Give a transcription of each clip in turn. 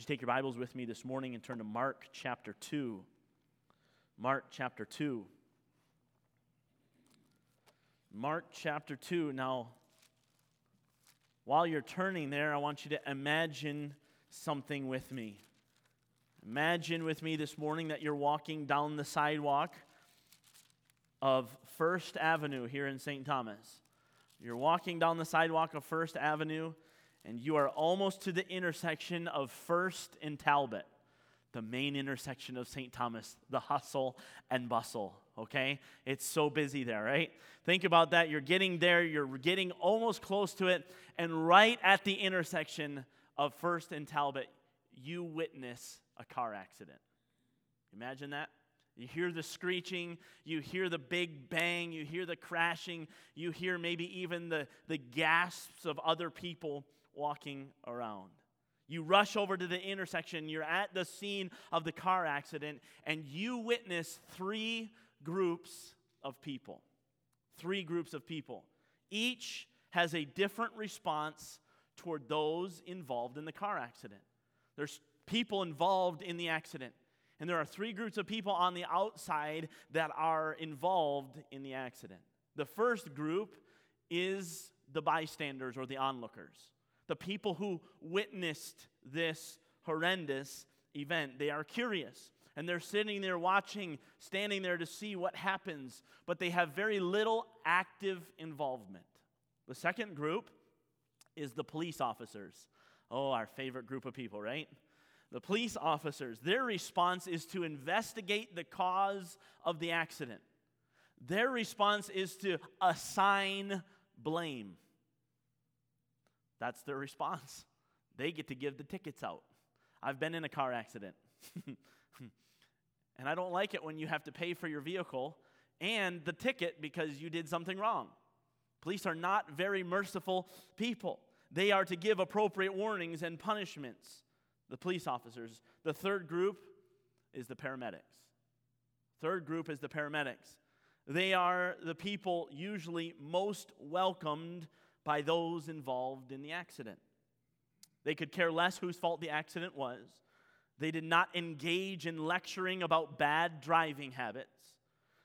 Would you take your Bibles with me this morning and turn to Mark chapter 2? Mark chapter 2. Mark chapter 2. Now, while you're turning there, I want you to imagine something with me. Imagine with me this morning that you're walking down the sidewalk of First Avenue here in St. Thomas. You're walking down the sidewalk of First Avenue, and you are almost to the intersection of First and Talbot, the main intersection of St. Thomas, the hustle and bustle. Okay? It's so busy there, right? Think about that. You're getting there, you're getting almost close to it, and right at the intersection of First and Talbot, you witness a car accident. Imagine that. You hear the screeching, you hear the big bang, you hear the crashing, you hear maybe even the, the gasps of other people walking around. You rush over to the intersection, you're at the scene of the car accident, and you witness three groups of people. Three groups of people. Each has a different response toward those involved in the car accident. There's people involved in the accident. And there are three groups of people on the outside that are involved in the accident. The first group is the bystanders or the onlookers, the people who witnessed this horrendous event. They are curious and they're sitting there watching, standing there to see what happens, but they have very little active involvement. The second group is the police officers. Oh, our favorite group of people, right? the police officers, their response is to investigate the cause of the accident. Their response is to assign blame. That's their response. They get to give the tickets out. I've been in a car accident. and I don't like it when you have to pay for your vehicle and the ticket because you did something wrong. Police are not very merciful people. They are to give appropriate warnings and punishments the police officers. The third group is the paramedics. Third group is the paramedics. They are the people usually most welcomed by those involved in the accident. They could care less whose fault the accident was. They did not engage in lecturing about bad driving habits.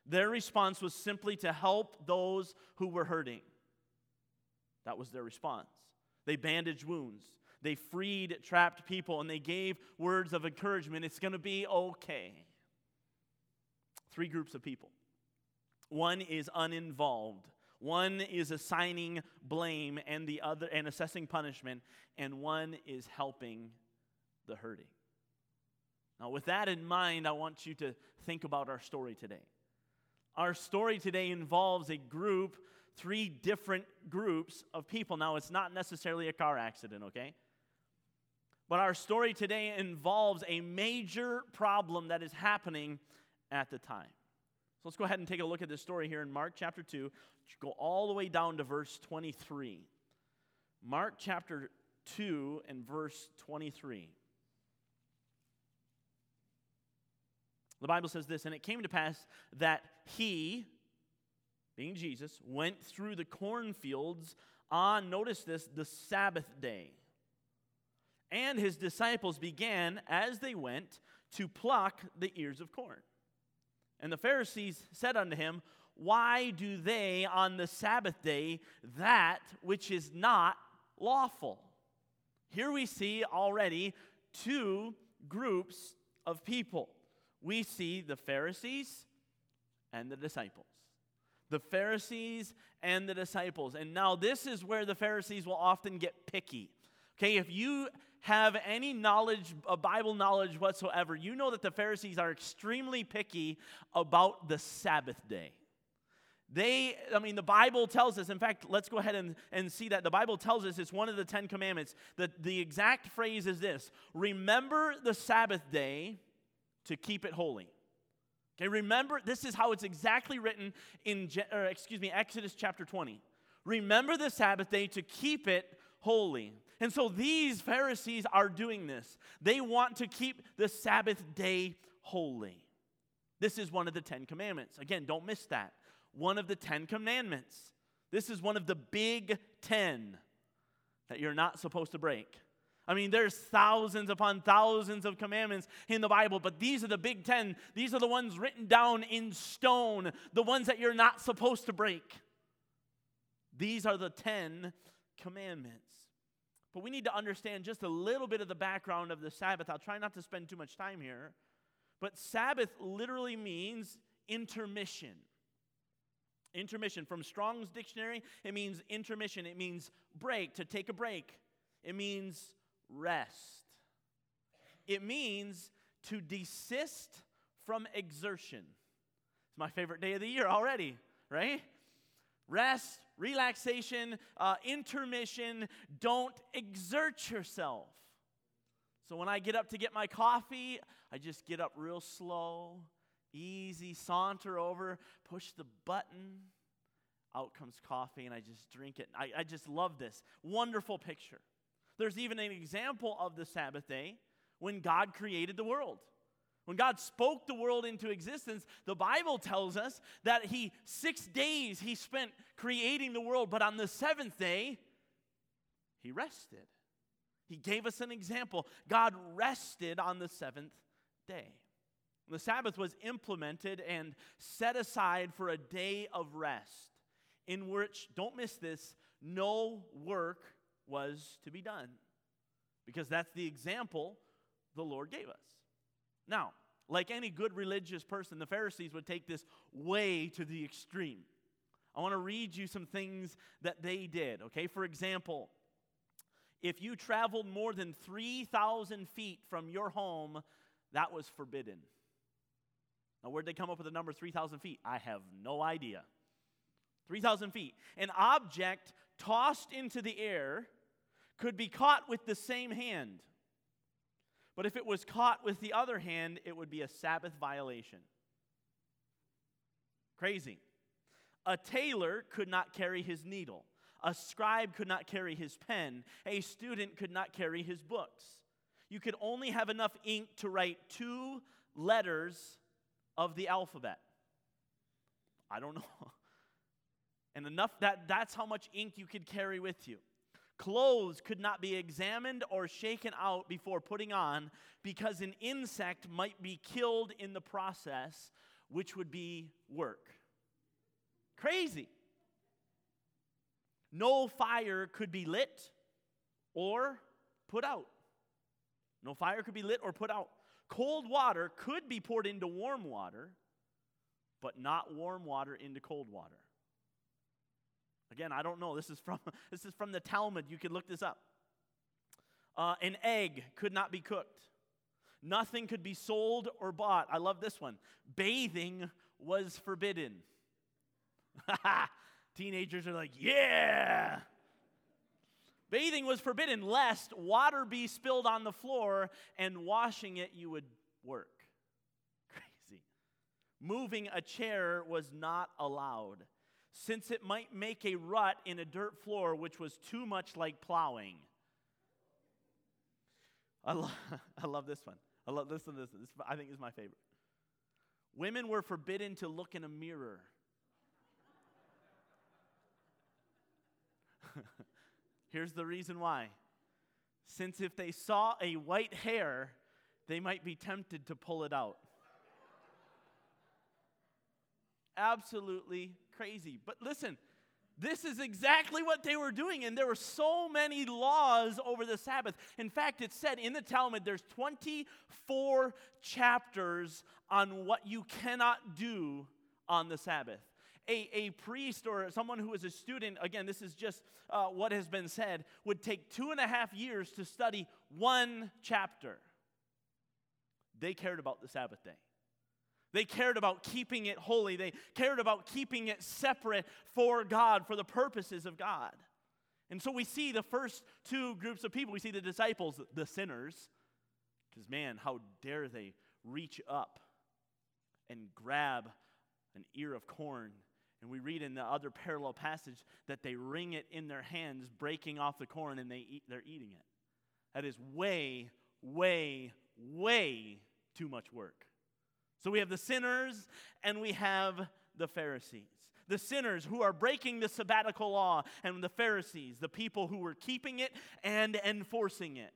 Their response was simply to help those who were hurting. That was their response. They bandaged wounds. They freed trapped people and they gave words of encouragement. It's going to be okay. Three groups of people. One is uninvolved. One is assigning blame and the other and assessing punishment, and one is helping the hurting. Now, with that in mind, I want you to think about our story today. Our story today involves a group, three different groups of people. Now, it's not necessarily a car accident, okay? But our story today involves a major problem that is happening at the time. So let's go ahead and take a look at this story here in Mark chapter 2. Go all the way down to verse 23. Mark chapter 2 and verse 23. The Bible says this, and it came to pass that he, being Jesus, went through the cornfields on, notice this, the Sabbath day. And his disciples began, as they went, to pluck the ears of corn. And the Pharisees said unto him, Why do they on the Sabbath day that which is not lawful? Here we see already two groups of people. We see the Pharisees and the disciples. The Pharisees and the disciples. And now, this is where the Pharisees will often get picky. Okay, if you have any knowledge, a Bible knowledge whatsoever, you know that the Pharisees are extremely picky about the Sabbath day. They, I mean, the Bible tells us, in fact, let's go ahead and, and see that. The Bible tells us it's one of the Ten Commandments. that the exact phrase is this Remember the Sabbath day to keep it holy. Okay, remember, this is how it's exactly written in, or excuse me, Exodus chapter 20. Remember the Sabbath day to keep it holy. And so these Pharisees are doing this. They want to keep the Sabbath day holy. This is one of the Ten Commandments. Again, don't miss that. One of the Ten Commandments. This is one of the big ten that you're not supposed to break. I mean, there's thousands upon thousands of commandments in the Bible, but these are the big 10. These are the ones written down in stone, the ones that you're not supposed to break. These are the 10 commandments. But we need to understand just a little bit of the background of the Sabbath. I'll try not to spend too much time here. But Sabbath literally means intermission. Intermission. From Strong's dictionary, it means intermission. It means break, to take a break. It means rest. It means to desist from exertion. It's my favorite day of the year already, right? Rest, relaxation, uh, intermission. Don't exert yourself. So when I get up to get my coffee, I just get up real slow, easy, saunter over, push the button. Out comes coffee, and I just drink it. I, I just love this. Wonderful picture. There's even an example of the Sabbath day when God created the world. When God spoke the world into existence, the Bible tells us that he 6 days he spent creating the world, but on the 7th day he rested. He gave us an example. God rested on the 7th day. The Sabbath was implemented and set aside for a day of rest in which, don't miss this, no work was to be done. Because that's the example the Lord gave us. Now, like any good religious person, the Pharisees would take this way to the extreme. I want to read you some things that they did, okay? For example, if you traveled more than 3,000 feet from your home, that was forbidden. Now, where'd they come up with the number 3,000 feet? I have no idea. 3,000 feet. An object tossed into the air could be caught with the same hand. But if it was caught with the other hand, it would be a Sabbath violation. Crazy. A tailor could not carry his needle. A scribe could not carry his pen. A student could not carry his books. You could only have enough ink to write two letters of the alphabet. I don't know. And enough that that's how much ink you could carry with you. Clothes could not be examined or shaken out before putting on because an insect might be killed in the process, which would be work. Crazy. No fire could be lit or put out. No fire could be lit or put out. Cold water could be poured into warm water, but not warm water into cold water. Again, I don't know. This is from, this is from the Talmud. You can look this up. Uh, an egg could not be cooked. Nothing could be sold or bought. I love this one. Bathing was forbidden. Teenagers are like, yeah. Bathing was forbidden lest water be spilled on the floor and washing it you would work. Crazy. Moving a chair was not allowed since it might make a rut in a dirt floor which was too much like plowing. I, lo- I love this one. I love this one. This, this I think is my favorite. Women were forbidden to look in a mirror. Here's the reason why. Since if they saw a white hair, they might be tempted to pull it out. Absolutely crazy. But listen, this is exactly what they were doing, and there were so many laws over the Sabbath. In fact, it said in the Talmud there's 24 chapters on what you cannot do on the Sabbath. A, a priest or someone who is a student, again, this is just uh, what has been said, would take two and a half years to study one chapter. They cared about the Sabbath day. They cared about keeping it holy. They cared about keeping it separate for God, for the purposes of God. And so we see the first two groups of people. We see the disciples, the sinners, because man, how dare they reach up and grab an ear of corn. And we read in the other parallel passage that they wring it in their hands, breaking off the corn, and they eat, they're eating it. That is way, way, way too much work. So we have the sinners and we have the Pharisees. The sinners who are breaking the sabbatical law, and the Pharisees, the people who were keeping it and enforcing it.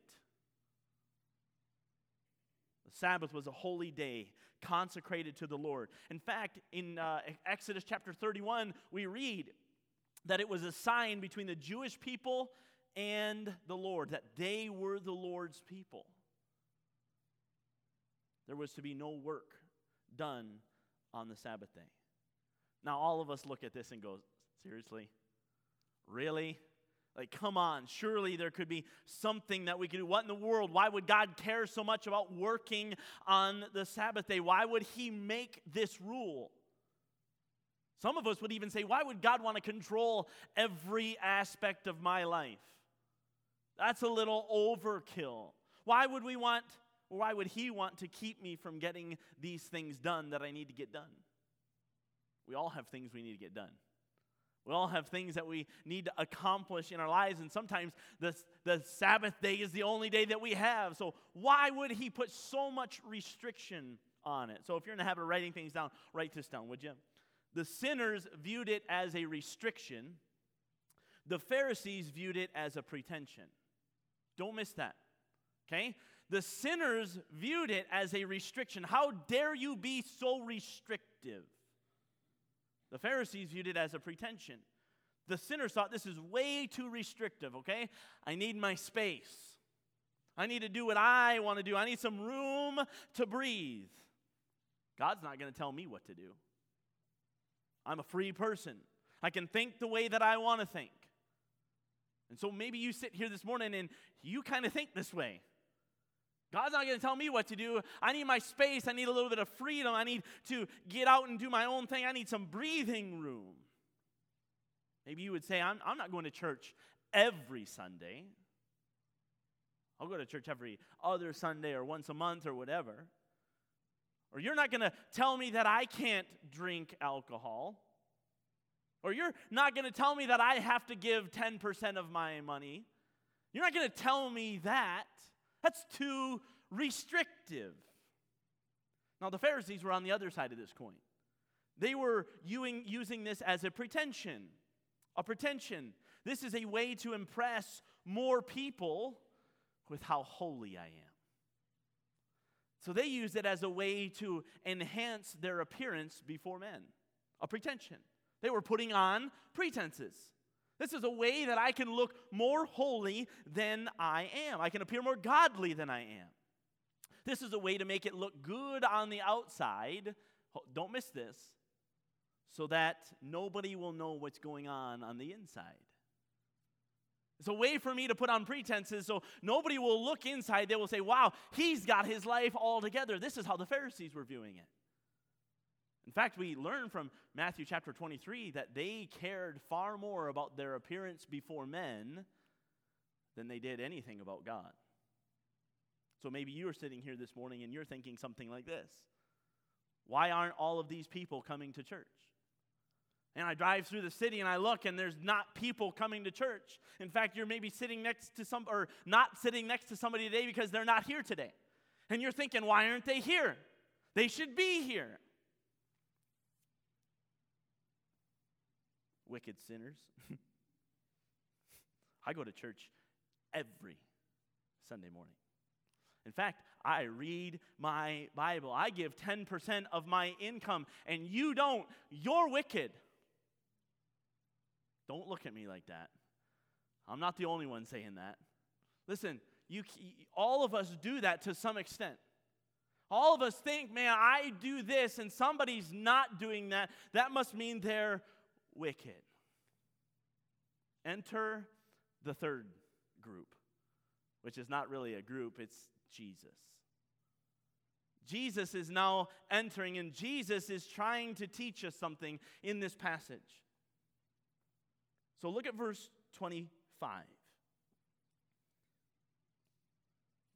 The Sabbath was a holy day consecrated to the Lord. In fact, in uh, Exodus chapter 31, we read that it was a sign between the Jewish people and the Lord, that they were the Lord's people. There was to be no work done on the Sabbath day. Now, all of us look at this and go, seriously? Really? Like, come on, surely there could be something that we could do. What in the world? Why would God care so much about working on the Sabbath day? Why would He make this rule? Some of us would even say, why would God want to control every aspect of my life? That's a little overkill. Why would we want, why would He want to keep me from getting these things done that I need to get done? We all have things we need to get done. We all have things that we need to accomplish in our lives, and sometimes the, the Sabbath day is the only day that we have. So, why would He put so much restriction on it? So, if you're in the habit of writing things down, write this down, would you? The sinners viewed it as a restriction, the Pharisees viewed it as a pretension. Don't miss that. Okay? The sinners viewed it as a restriction. How dare you be so restrictive? The Pharisees viewed it as a pretension. The sinners thought this is way too restrictive, okay? I need my space. I need to do what I want to do. I need some room to breathe. God's not going to tell me what to do. I'm a free person. I can think the way that I want to think. And so maybe you sit here this morning and you kind of think this way. God's not going to tell me what to do. I need my space. I need a little bit of freedom. I need to get out and do my own thing. I need some breathing room. Maybe you would say, I'm, I'm not going to church every Sunday. I'll go to church every other Sunday or once a month or whatever. Or you're not going to tell me that I can't drink alcohol. Or you're not going to tell me that I have to give 10% of my money. You're not going to tell me that. That's too restrictive. Now, the Pharisees were on the other side of this coin. They were using this as a pretension. A pretension. This is a way to impress more people with how holy I am. So they used it as a way to enhance their appearance before men. A pretension. They were putting on pretenses. This is a way that I can look more holy than I am. I can appear more godly than I am. This is a way to make it look good on the outside. Don't miss this. So that nobody will know what's going on on the inside. It's a way for me to put on pretenses so nobody will look inside. They will say, wow, he's got his life all together. This is how the Pharisees were viewing it. In fact, we learn from Matthew chapter 23 that they cared far more about their appearance before men than they did anything about God. So maybe you're sitting here this morning and you're thinking something like this Why aren't all of these people coming to church? And I drive through the city and I look and there's not people coming to church. In fact, you're maybe sitting next to some or not sitting next to somebody today because they're not here today. And you're thinking, why aren't they here? They should be here. Wicked sinners. I go to church every Sunday morning. In fact, I read my Bible. I give 10% of my income, and you don't. You're wicked. Don't look at me like that. I'm not the only one saying that. Listen, you, all of us do that to some extent. All of us think, man, I do this and somebody's not doing that. That must mean they're wicked. Enter the third group, which is not really a group, it's Jesus. Jesus is now entering, and Jesus is trying to teach us something in this passage. So look at verse 25.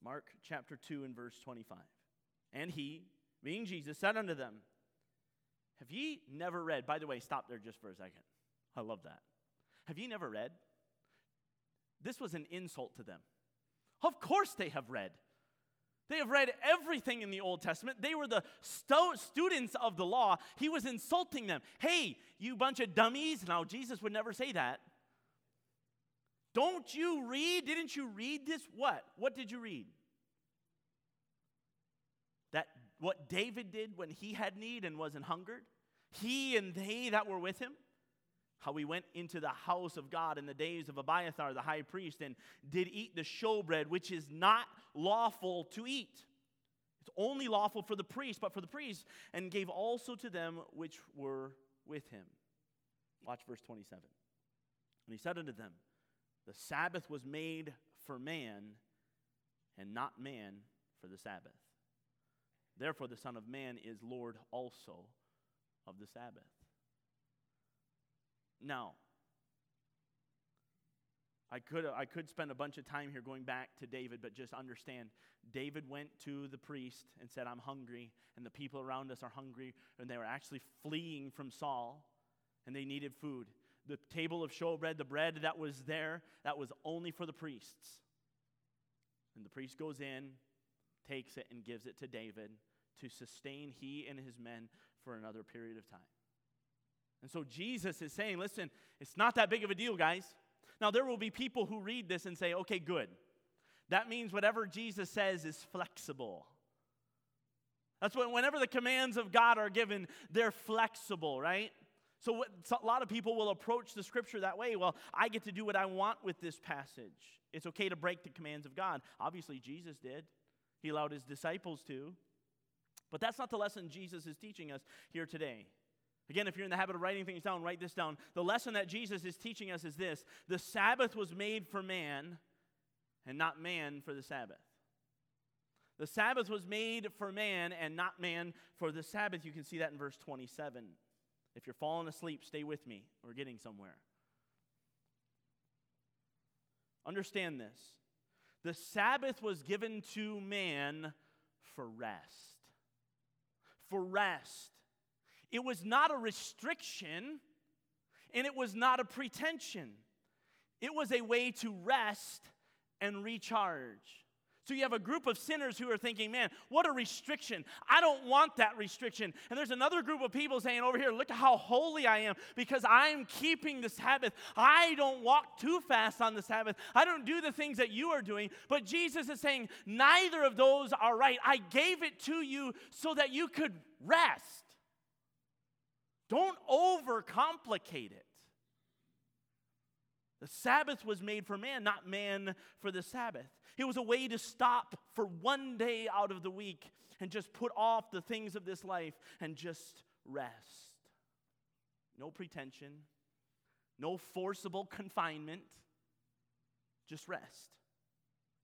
Mark chapter 2 and verse 25. And he, being Jesus, said unto them, have ye never read? By the way, stop there just for a second. I love that. Have ye never read? This was an insult to them. Of course, they have read. They have read everything in the Old Testament. They were the sto- students of the law. He was insulting them. Hey, you bunch of dummies. Now, Jesus would never say that. Don't you read? Didn't you read this? What? What did you read? that what David did when he had need and wasn't hungered, he and they that were with him, how he went into the house of God in the days of Abiathar the high priest and did eat the showbread, which is not lawful to eat. It's only lawful for the priest, but for the priest, and gave also to them which were with him. Watch verse 27. And he said unto them, The Sabbath was made for man, and not man for the Sabbath. Therefore, the Son of Man is Lord also of the Sabbath. Now, I could, I could spend a bunch of time here going back to David, but just understand David went to the priest and said, I'm hungry, and the people around us are hungry, and they were actually fleeing from Saul, and they needed food. The table of showbread, the bread that was there, that was only for the priests. And the priest goes in, takes it, and gives it to David to sustain he and his men for another period of time. And so Jesus is saying, listen, it's not that big of a deal, guys. Now, there will be people who read this and say, okay, good. That means whatever Jesus says is flexible. That's what, whenever the commands of God are given, they're flexible, right? So, what, so, a lot of people will approach the scripture that way. Well, I get to do what I want with this passage. It's okay to break the commands of God. Obviously, Jesus did, he allowed his disciples to. But that's not the lesson Jesus is teaching us here today. Again, if you're in the habit of writing things down, write this down. The lesson that Jesus is teaching us is this the Sabbath was made for man, and not man for the Sabbath. The Sabbath was made for man, and not man for the Sabbath. You can see that in verse 27. If you're falling asleep, stay with me. We're getting somewhere. Understand this the Sabbath was given to man for rest for rest. It was not a restriction and it was not a pretension. It was a way to rest and recharge. So you have a group of sinners who are thinking, man, what a restriction. I don't want that restriction. And there's another group of people saying, over here, look at how holy I am because I'm keeping the Sabbath. I don't walk too fast on the Sabbath. I don't do the things that you are doing. But Jesus is saying, neither of those are right. I gave it to you so that you could rest. Don't overcomplicate it. The Sabbath was made for man, not man for the Sabbath. It was a way to stop for one day out of the week and just put off the things of this life and just rest. No pretension, no forcible confinement, just rest.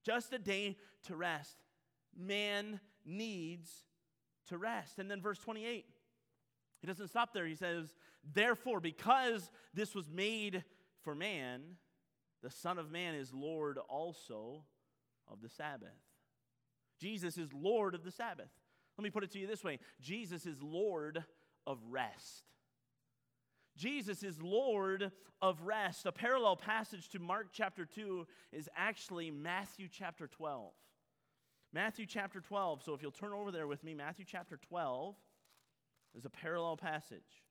Just a day to rest. Man needs to rest. And then verse 28, he doesn't stop there. He says, Therefore, because this was made for man, the Son of Man is Lord also of the Sabbath. Jesus is Lord of the Sabbath. Let me put it to you this way Jesus is Lord of rest. Jesus is Lord of rest. A parallel passage to Mark chapter 2 is actually Matthew chapter 12. Matthew chapter 12. So if you'll turn over there with me, Matthew chapter 12 is a parallel passage.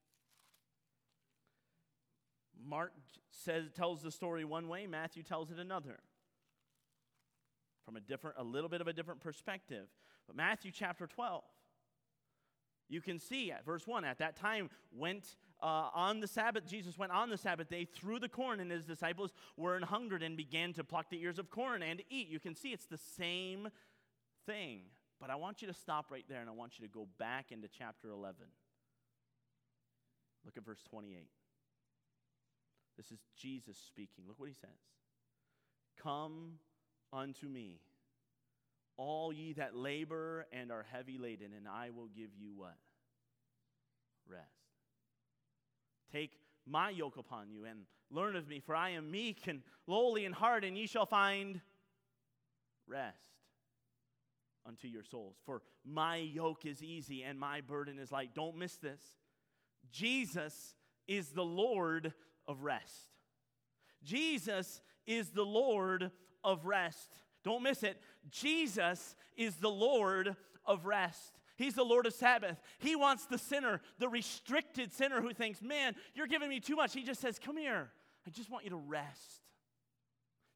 Mark says tells the story one way, Matthew tells it another. From a different a little bit of a different perspective. But Matthew chapter 12 you can see at verse 1 at that time went uh, on the Sabbath, Jesus went on the Sabbath day through the corn, and his disciples were an hungered and began to pluck the ears of corn and eat. You can see it's the same thing. But I want you to stop right there and I want you to go back into chapter 11. Look at verse 28. This is Jesus speaking. Look what he says Come unto me, all ye that labor and are heavy laden, and I will give you what? Rest. Take my yoke upon you and learn of me, for I am meek and lowly in heart, and ye shall find rest unto your souls. For my yoke is easy and my burden is light. Don't miss this. Jesus is the Lord of rest. Jesus is the Lord of rest. Don't miss it. Jesus is the Lord of rest. He's the Lord of Sabbath. He wants the sinner, the restricted sinner who thinks, man, you're giving me too much. He just says, come here. I just want you to rest.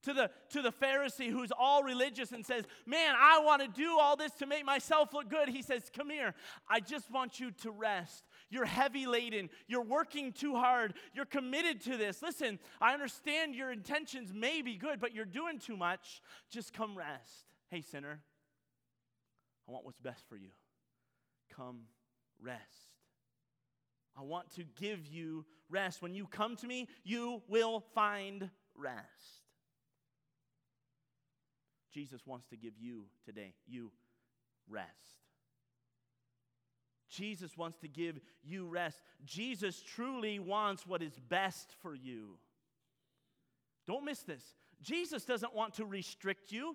To the, to the Pharisee who's all religious and says, Man, I want to do all this to make myself look good. He says, Come here. I just want you to rest. You're heavy laden. You're working too hard. You're committed to this. Listen, I understand your intentions may be good, but you're doing too much. Just come rest. Hey, sinner, I want what's best for you. Come rest. I want to give you rest. When you come to me, you will find rest. Jesus wants to give you today, you rest. Jesus wants to give you rest. Jesus truly wants what is best for you. Don't miss this. Jesus doesn't want to restrict you.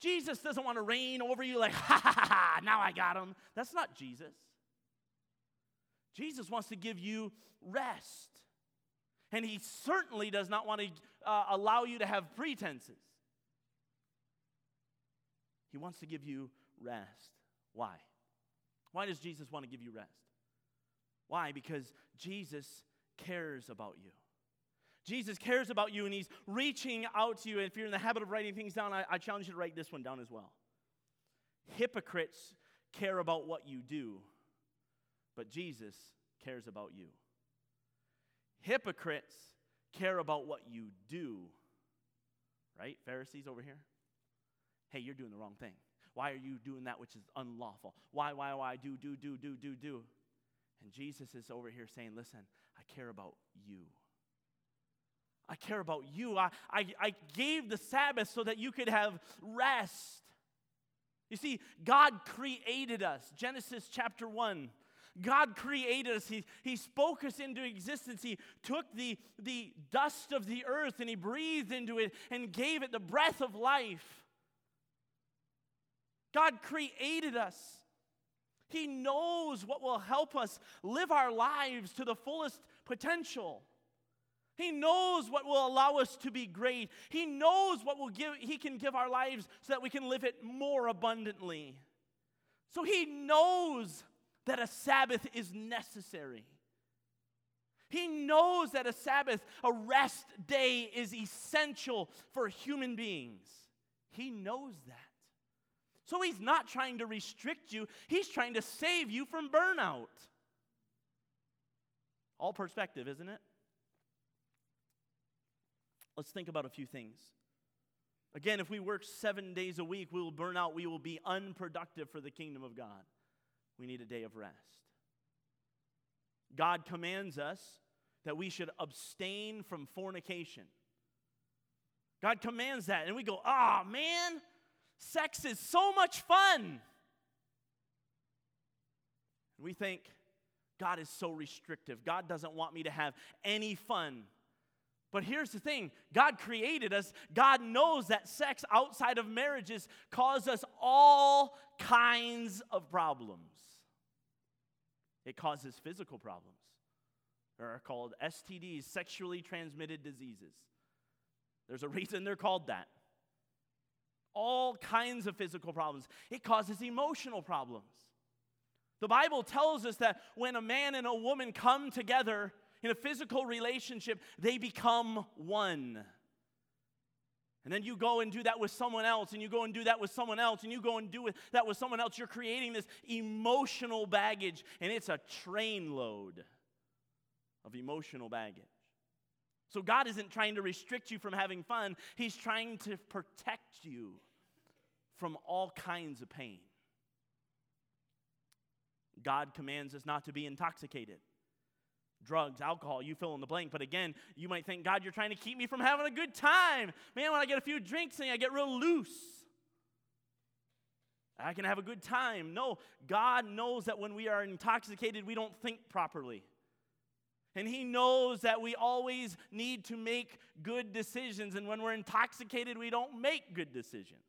Jesus doesn't want to reign over you like, ha ha ha, ha now I got him. That's not Jesus. Jesus wants to give you rest. And he certainly does not want to uh, allow you to have pretenses. He wants to give you rest. Why? Why does Jesus want to give you rest? Why? Because Jesus cares about you. Jesus cares about you and he's reaching out to you. And if you're in the habit of writing things down, I, I challenge you to write this one down as well. Hypocrites care about what you do, but Jesus cares about you. Hypocrites care about what you do, right? Pharisees over here hey, you're doing the wrong thing. Why are you doing that which is unlawful? Why, why, why, do, do, do, do, do, do. And Jesus is over here saying, listen, I care about you. I care about you. I, I, I gave the Sabbath so that you could have rest. You see, God created us. Genesis chapter 1. God created us. He, he spoke us into existence. He took the, the dust of the earth and He breathed into it and gave it the breath of life. God created us. He knows what will help us live our lives to the fullest potential. He knows what will allow us to be great. He knows what will give he can give our lives so that we can live it more abundantly. So he knows that a Sabbath is necessary. He knows that a Sabbath, a rest day is essential for human beings. He knows that. So he's not trying to restrict you, he's trying to save you from burnout. All perspective, isn't it? Let's think about a few things. Again, if we work seven days a week, we will burn out. We will be unproductive for the kingdom of God. We need a day of rest. God commands us that we should abstain from fornication. God commands that, and we go, oh man, Sex is so much fun. We think God is so restrictive. God doesn't want me to have any fun. But here's the thing God created us. God knows that sex outside of marriages causes us all kinds of problems. It causes physical problems. They're called STDs, sexually transmitted diseases. There's a reason they're called that all kinds of physical problems, it causes emotional problems. The Bible tells us that when a man and a woman come together in a physical relationship, they become one. And then you go and do that with someone else, and you go and do that with someone else, and you go and do that with someone else. You're creating this emotional baggage, and it's a train load of emotional baggage. So God isn't trying to restrict you from having fun, He's trying to protect you from all kinds of pain. God commands us not to be intoxicated. Drugs, alcohol, you fill in the blank. But again, you might think, God, you're trying to keep me from having a good time. Man, when I get a few drinks and I get real loose, I can have a good time. No, God knows that when we are intoxicated, we don't think properly. And He knows that we always need to make good decisions. And when we're intoxicated, we don't make good decisions.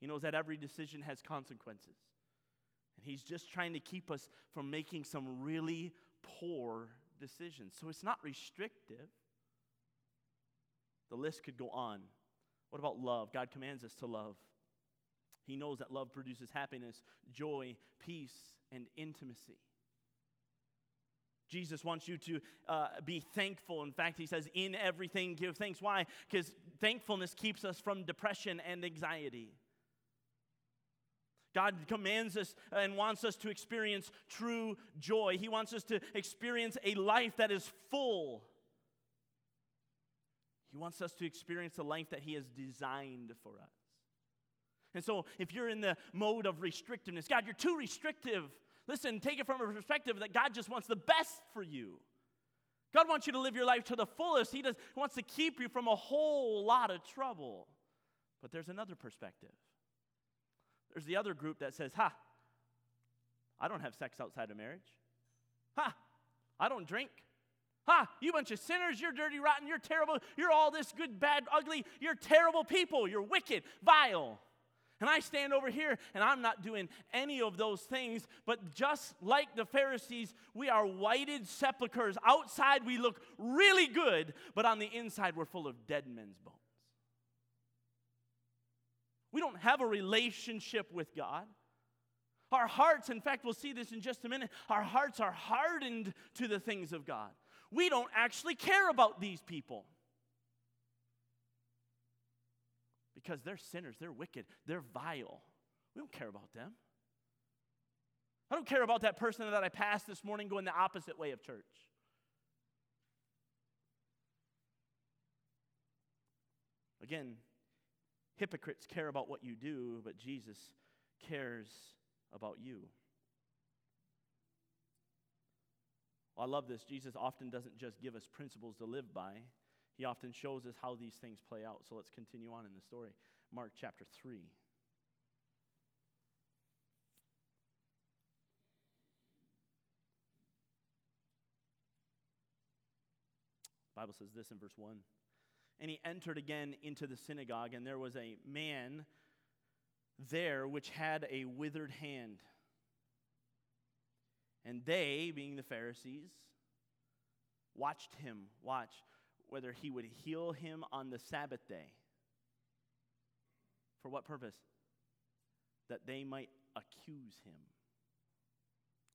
He knows that every decision has consequences. And He's just trying to keep us from making some really poor decisions. So it's not restrictive. The list could go on. What about love? God commands us to love. He knows that love produces happiness, joy, peace, and intimacy. Jesus wants you to uh, be thankful. In fact, he says, in everything, give thanks. Why? Because thankfulness keeps us from depression and anxiety. God commands us and wants us to experience true joy. He wants us to experience a life that is full. He wants us to experience the life that He has designed for us. And so, if you're in the mode of restrictiveness, God, you're too restrictive. Listen, take it from a perspective that God just wants the best for you. God wants you to live your life to the fullest. He, does, he wants to keep you from a whole lot of trouble. But there's another perspective. There's the other group that says, Ha, I don't have sex outside of marriage. Ha, I don't drink. Ha, you bunch of sinners, you're dirty, rotten, you're terrible, you're all this good, bad, ugly, you're terrible people, you're wicked, vile. And I stand over here and I'm not doing any of those things, but just like the Pharisees, we are whited sepulchres. Outside we look really good, but on the inside we're full of dead men's bones. We don't have a relationship with God. Our hearts, in fact, we'll see this in just a minute, our hearts are hardened to the things of God. We don't actually care about these people. Because they're sinners, they're wicked, they're vile. We don't care about them. I don't care about that person that I passed this morning going the opposite way of church. Again, hypocrites care about what you do, but Jesus cares about you. Well, I love this. Jesus often doesn't just give us principles to live by, he often shows us how these things play out. So let's continue on in the story. Mark chapter 3. The Bible says this in verse 1. And he entered again into the synagogue, and there was a man there which had a withered hand. And they, being the Pharisees, watched him. Watch whether he would heal him on the Sabbath day. For what purpose? That they might accuse him.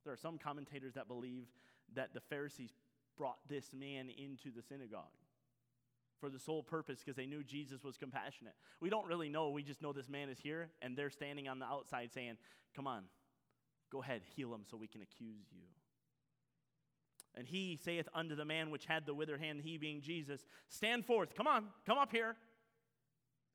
There are some commentators that believe that the Pharisees brought this man into the synagogue for the sole purpose because they knew Jesus was compassionate. We don't really know. We just know this man is here and they're standing on the outside saying, Come on, go ahead, heal him so we can accuse you. And he saith unto the man which had the withered hand, he being Jesus, Stand forth, come on, come up here.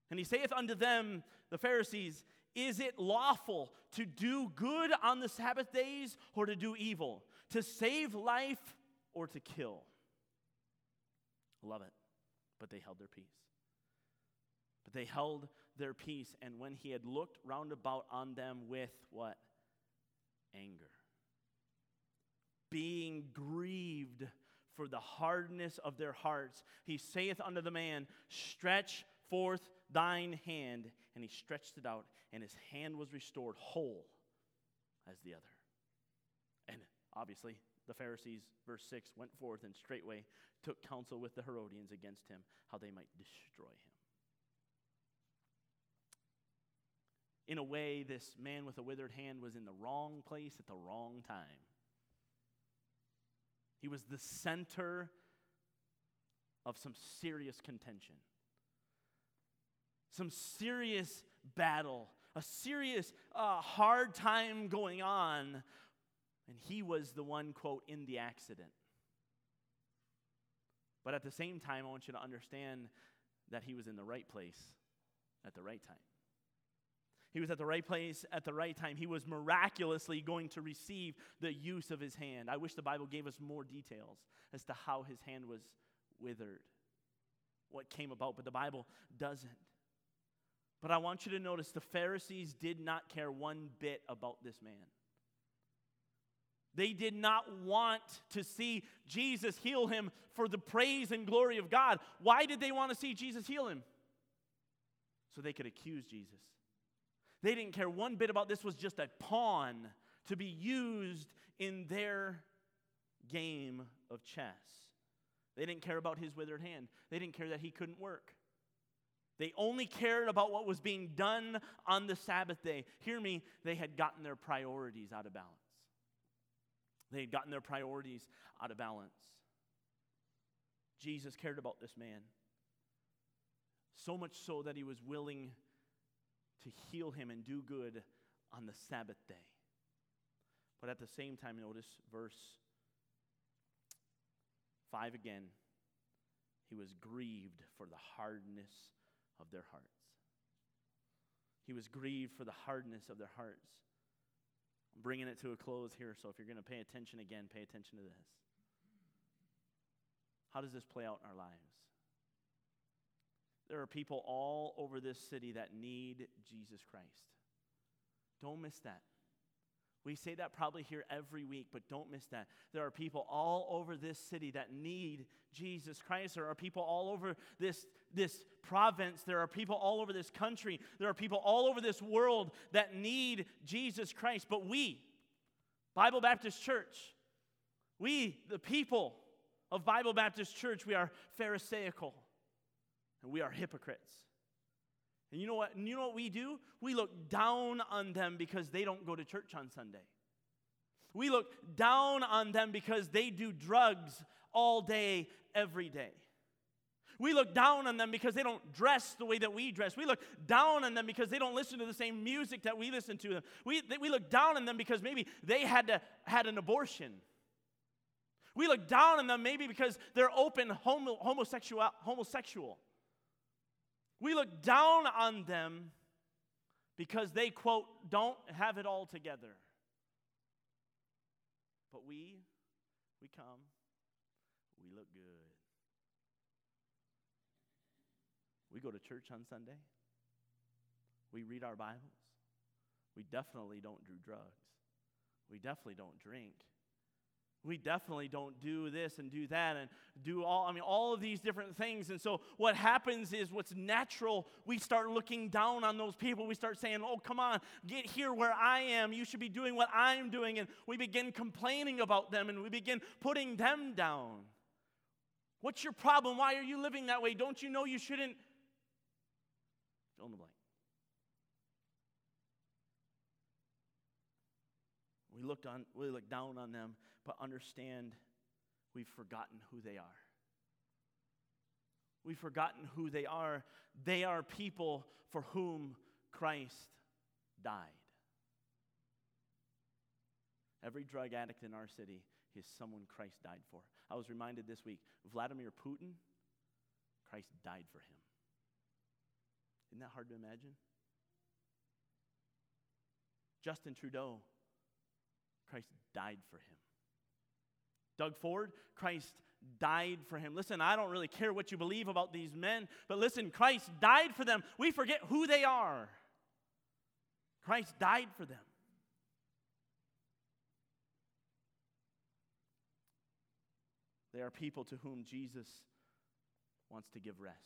And he saith unto them, the Pharisees, Is it lawful to do good on the Sabbath days or to do evil? To save life or to kill? Love it. But they held their peace. But they held their peace, and when he had looked round about on them with what? Anger being grieved for the hardness of their hearts, he saith unto the man, Stretch forth thine hand. And he stretched it out, and his hand was restored whole as the other. And obviously, the Pharisees, verse 6, went forth and straightway took counsel with the Herodians against him, how they might destroy him. In a way, this man with a withered hand was in the wrong place at the wrong time. He was the center of some serious contention, some serious battle, a serious uh, hard time going on. And he was the one, quote, in the accident. But at the same time, I want you to understand that he was in the right place at the right time. He was at the right place at the right time. He was miraculously going to receive the use of his hand. I wish the Bible gave us more details as to how his hand was withered, what came about, but the Bible doesn't. But I want you to notice the Pharisees did not care one bit about this man. They did not want to see Jesus heal him for the praise and glory of God. Why did they want to see Jesus heal him? So they could accuse Jesus. They didn't care one bit about this was just a pawn to be used in their game of chess. They didn't care about his withered hand. They didn't care that he couldn't work. They only cared about what was being done on the Sabbath day. Hear me, they had gotten their priorities out of balance. They had gotten their priorities out of balance. Jesus cared about this man. So much so that he was willing to heal him and do good on the Sabbath day. But at the same time, notice verse 5 again. He was grieved for the hardness of their hearts. He was grieved for the hardness of their hearts. I'm bringing it to a close here, so if you're going to pay attention again, pay attention to this. How does this play out in our lives? There are people all over this city that need Jesus Christ. Don't miss that. We say that probably here every week, but don't miss that. There are people all over this city that need Jesus Christ. There are people all over this, this province. There are people all over this country. There are people all over this world that need Jesus Christ. But we, Bible Baptist Church, we, the people of Bible Baptist Church, we are Pharisaical and we are hypocrites. And you know what? And you know what we do? We look down on them because they don't go to church on Sunday. We look down on them because they do drugs all day, every day. We look down on them because they don't dress the way that we dress. We look down on them because they don't listen to the same music that we listen to. We, we look down on them because maybe they had, to, had an abortion. We look down on them maybe because they're open homo, homosexual, homosexual. We look down on them because they, quote, don't have it all together. But we, we come, we look good. We go to church on Sunday. We read our Bibles. We definitely don't do drugs. We definitely don't drink we definitely don't do this and do that and do all i mean all of these different things. And so what happens is what's natural we start looking down on those people. We start saying oh come on get here where i am. You should be doing what i'm doing. And we begin complaining about them and we begin putting them down. What's your problem? Why are you living that way? Don't you know you shouldn't? Fill in the blank. We looked on we look down on them but understand we've forgotten who they are. We've forgotten who they are. They are people for whom Christ died. Every drug addict in our city is someone Christ died for. I was reminded this week Vladimir Putin, Christ died for him. Isn't that hard to imagine? Justin Trudeau, Christ died for him. Doug Ford, Christ died for him. Listen, I don't really care what you believe about these men, but listen, Christ died for them. We forget who they are. Christ died for them. They are people to whom Jesus wants to give rest.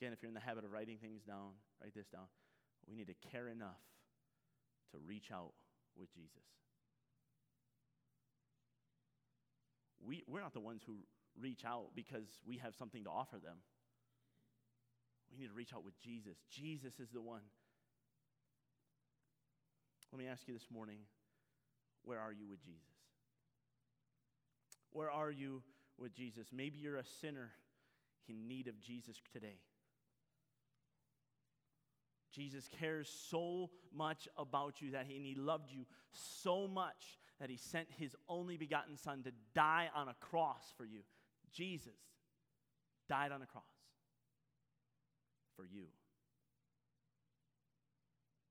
Again, if you're in the habit of writing things down, write this down. We need to care enough to reach out with Jesus. We, we're not the ones who reach out because we have something to offer them. We need to reach out with Jesus. Jesus is the one. Let me ask you this morning where are you with Jesus? Where are you with Jesus? Maybe you're a sinner in need of Jesus today. Jesus cares so much about you that he, and he loved you so much that he sent his only begotten Son to die on a cross for you. Jesus died on a cross for you.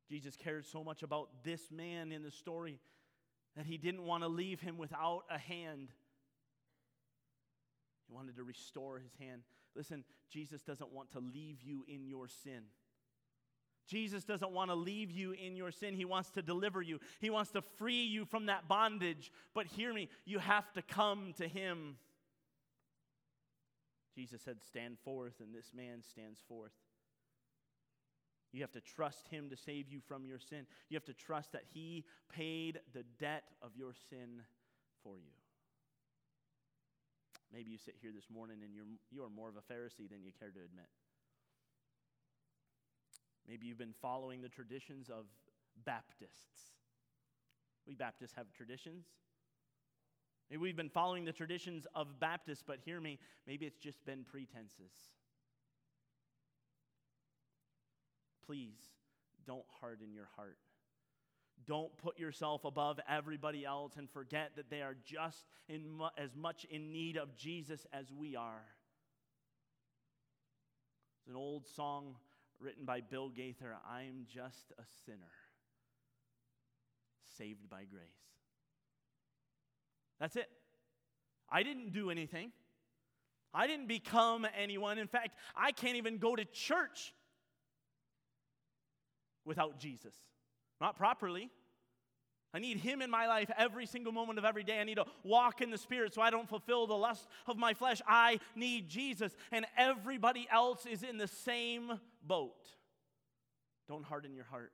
Jesus cared so much about this man in the story that he didn't want to leave him without a hand. He wanted to restore his hand. Listen, Jesus doesn't want to leave you in your sin. Jesus doesn't want to leave you in your sin. He wants to deliver you, He wants to free you from that bondage. But hear me, you have to come to Him. Jesus said, Stand forth, and this man stands forth. You have to trust Him to save you from your sin. You have to trust that He paid the debt of your sin for you. Maybe you sit here this morning and you're, you are more of a Pharisee than you care to admit. Maybe you've been following the traditions of Baptists. We Baptists have traditions. Maybe we've been following the traditions of Baptists, but hear me, maybe it's just been pretenses. Please don't harden your heart. Don't put yourself above everybody else and forget that they are just in mu- as much in need of Jesus as we are. It's an old song written by Bill Gaither I'm just a sinner, saved by grace. That's it. I didn't do anything. I didn't become anyone. In fact, I can't even go to church without Jesus. Not properly. I need Him in my life every single moment of every day. I need to walk in the Spirit so I don't fulfill the lust of my flesh. I need Jesus. And everybody else is in the same boat. Don't harden your heart.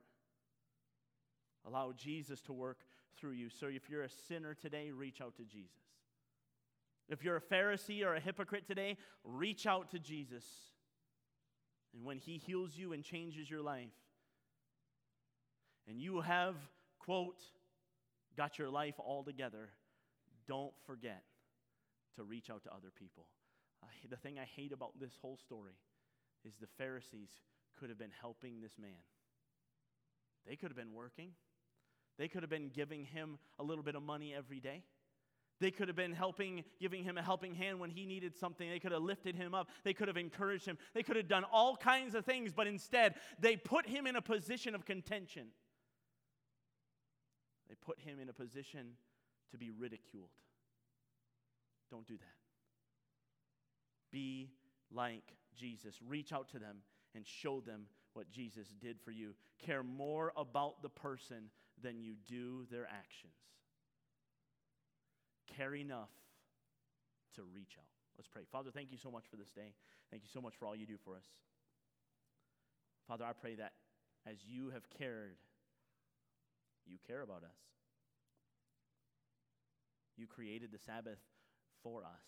Allow Jesus to work through you. So if you're a sinner today, reach out to Jesus. If you're a Pharisee or a hypocrite today, reach out to Jesus. And when He heals you and changes your life, and you have, quote, got your life all together, don't forget to reach out to other people. Uh, the thing I hate about this whole story is the Pharisees could have been helping this man. They could have been working. They could have been giving him a little bit of money every day. They could have been helping, giving him a helping hand when he needed something. They could have lifted him up. They could have encouraged him. They could have done all kinds of things, but instead, they put him in a position of contention. They put him in a position to be ridiculed. Don't do that. Be like Jesus. Reach out to them and show them what Jesus did for you. Care more about the person than you do their actions. Care enough to reach out. Let's pray. Father, thank you so much for this day. Thank you so much for all you do for us. Father, I pray that as you have cared you care about us. You created the Sabbath for us.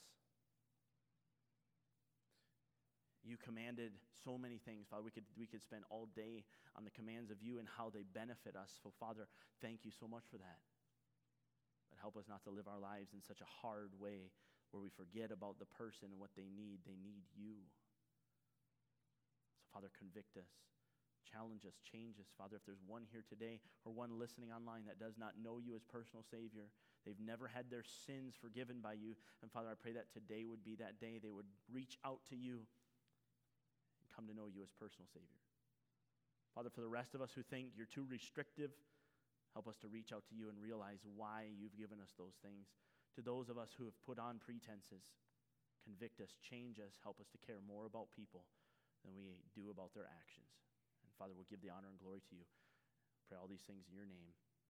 You commanded so many things, Father. We could, we could spend all day on the commands of you and how they benefit us. So, Father, thank you so much for that. But help us not to live our lives in such a hard way where we forget about the person and what they need. They need you. So, Father, convict us challenge us, change us. Father, if there's one here today or one listening online that does not know you as personal Savior, they've never had their sins forgiven by you. And Father, I pray that today would be that day they would reach out to you and come to know you as personal Savior. Father, for the rest of us who think you're too restrictive, help us to reach out to you and realize why you've given us those things. To those of us who have put on pretenses, convict us, change us, help us to care more about people than we do about their actions. Father, we'll give the honor and glory to you. Pray all these things in your name.